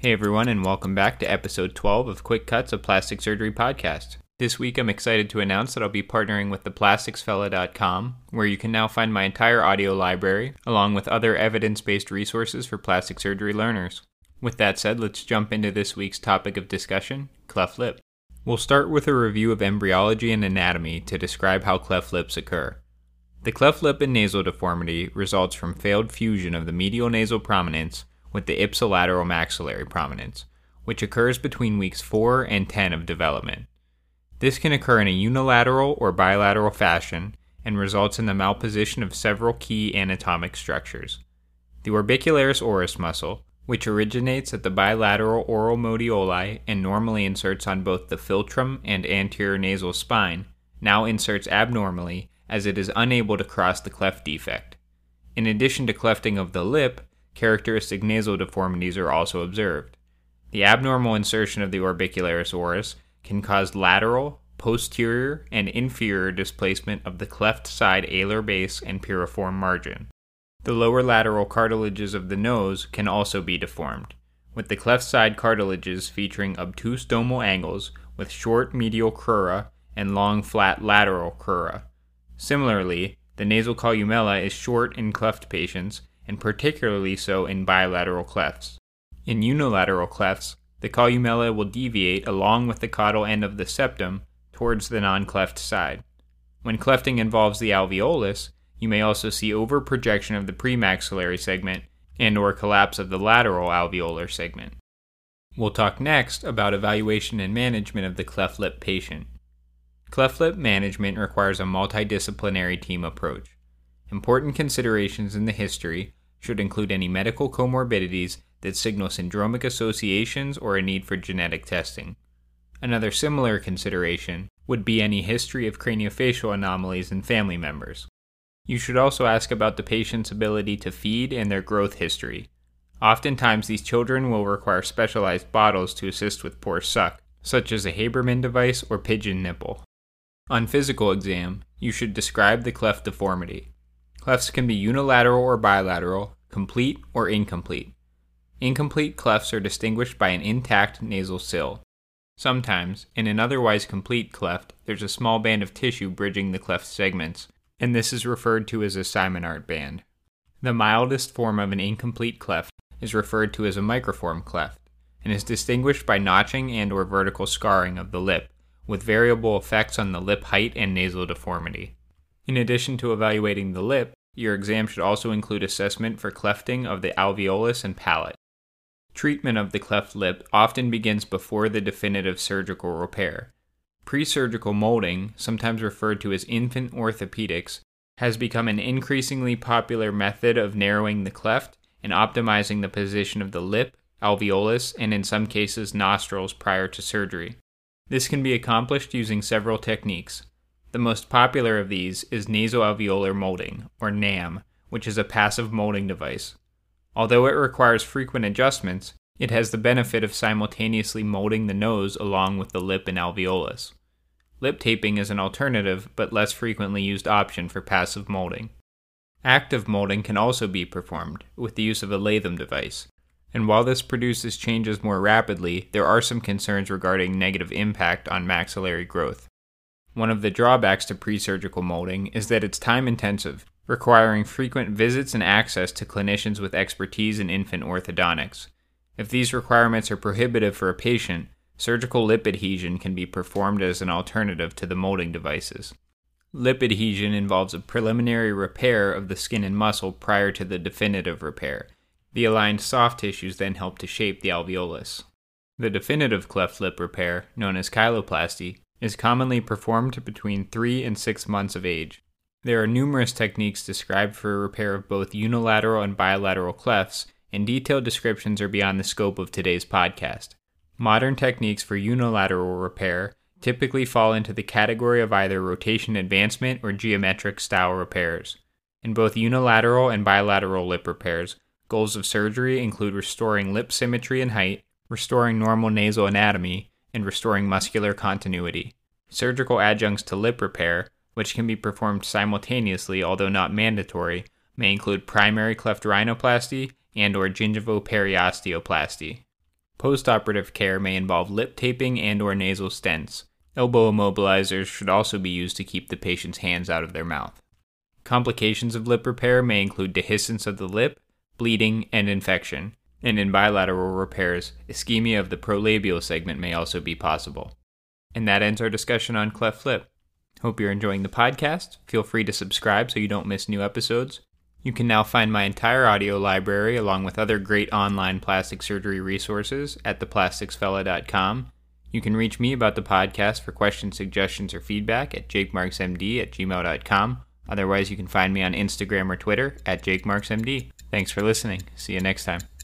Hey everyone, and welcome back to episode 12 of Quick Cuts of Plastic Surgery Podcast. This week I'm excited to announce that I'll be partnering with theplasticsfella.com, where you can now find my entire audio library, along with other evidence based resources for plastic surgery learners. With that said, let's jump into this week's topic of discussion cleft lip. We'll start with a review of embryology and anatomy to describe how cleft lips occur. The cleft lip and nasal deformity results from failed fusion of the medial nasal prominence with the ipsilateral maxillary prominence, which occurs between weeks 4 and 10 of development. This can occur in a unilateral or bilateral fashion and results in the malposition of several key anatomic structures. The orbicularis oris muscle, which originates at the bilateral oral modioli and normally inserts on both the philtrum and anterior nasal spine, now inserts abnormally as it is unable to cross the cleft defect. In addition to clefting of the lip, characteristic nasal deformities are also observed. The abnormal insertion of the orbicularis oris can cause lateral, posterior, and inferior displacement of the cleft side alar base and piriform margin. The lower lateral cartilages of the nose can also be deformed, with the cleft side cartilages featuring obtuse domal angles with short medial crura and long flat lateral crura. Similarly, the nasal columella is short in cleft patients and particularly so in bilateral clefts. In unilateral clefts, the columella will deviate along with the caudal end of the septum towards the non cleft side. When clefting involves the alveolus, you may also see overprojection of the premaxillary segment and or collapse of the lateral alveolar segment. We'll talk next about evaluation and management of the cleft lip patient. Cleft lip management requires a multidisciplinary team approach. Important considerations in the history should include any medical comorbidities that signal syndromic associations or a need for genetic testing. Another similar consideration would be any history of craniofacial anomalies in family members. You should also ask about the patient's ability to feed and their growth history. Oftentimes, these children will require specialized bottles to assist with poor suck, such as a Haberman device or pigeon nipple. On physical exam, you should describe the cleft deformity. Clefts can be unilateral or bilateral, complete or incomplete. Incomplete clefts are distinguished by an intact nasal sill. Sometimes, in an otherwise complete cleft, there's a small band of tissue bridging the cleft segments, and this is referred to as a Simonart band. The mildest form of an incomplete cleft is referred to as a microform cleft, and is distinguished by notching and or vertical scarring of the lip, with variable effects on the lip height and nasal deformity. In addition to evaluating the lip, your exam should also include assessment for clefting of the alveolus and palate. Treatment of the cleft lip often begins before the definitive surgical repair. Pre-surgical molding, sometimes referred to as infant orthopedics, has become an increasingly popular method of narrowing the cleft and optimizing the position of the lip, alveolus, and in some cases nostrils prior to surgery. This can be accomplished using several techniques. The most popular of these is nasoalveolar molding, or NAM, which is a passive molding device. Although it requires frequent adjustments, it has the benefit of simultaneously molding the nose along with the lip and alveolus. Lip taping is an alternative but less frequently used option for passive molding. Active molding can also be performed with the use of a Latham device, and while this produces changes more rapidly, there are some concerns regarding negative impact on maxillary growth. One of the drawbacks to pre-surgical molding is that it's time intensive, requiring frequent visits and access to clinicians with expertise in infant orthodontics. If these requirements are prohibitive for a patient, surgical lip adhesion can be performed as an alternative to the molding devices. Lip adhesion involves a preliminary repair of the skin and muscle prior to the definitive repair. The aligned soft tissues then help to shape the alveolus. The definitive cleft lip repair, known as cheiloplasty, is commonly performed between 3 and 6 months of age. There are numerous techniques described for repair of both unilateral and bilateral clefts, and detailed descriptions are beyond the scope of today's podcast. Modern techniques for unilateral repair typically fall into the category of either rotation advancement or geometric style repairs. In both unilateral and bilateral lip repairs, goals of surgery include restoring lip symmetry and height, restoring normal nasal anatomy, and restoring muscular continuity. Surgical adjuncts to lip repair, which can be performed simultaneously although not mandatory, may include primary cleft rhinoplasty and or gingivoperiostoplasty. Postoperative care may involve lip taping and or nasal stents. Elbow immobilizers should also be used to keep the patient's hands out of their mouth. Complications of lip repair may include dehiscence of the lip, bleeding, and infection. And in bilateral repairs, ischemia of the prolabial segment may also be possible. And that ends our discussion on cleft lip. Hope you're enjoying the podcast. Feel free to subscribe so you don't miss new episodes. You can now find my entire audio library along with other great online plastic surgery resources at theplasticsfella.com. You can reach me about the podcast for questions, suggestions, or feedback at jakemarksmd at gmail.com. Otherwise, you can find me on Instagram or Twitter at jakemarksmd. Thanks for listening. See you next time.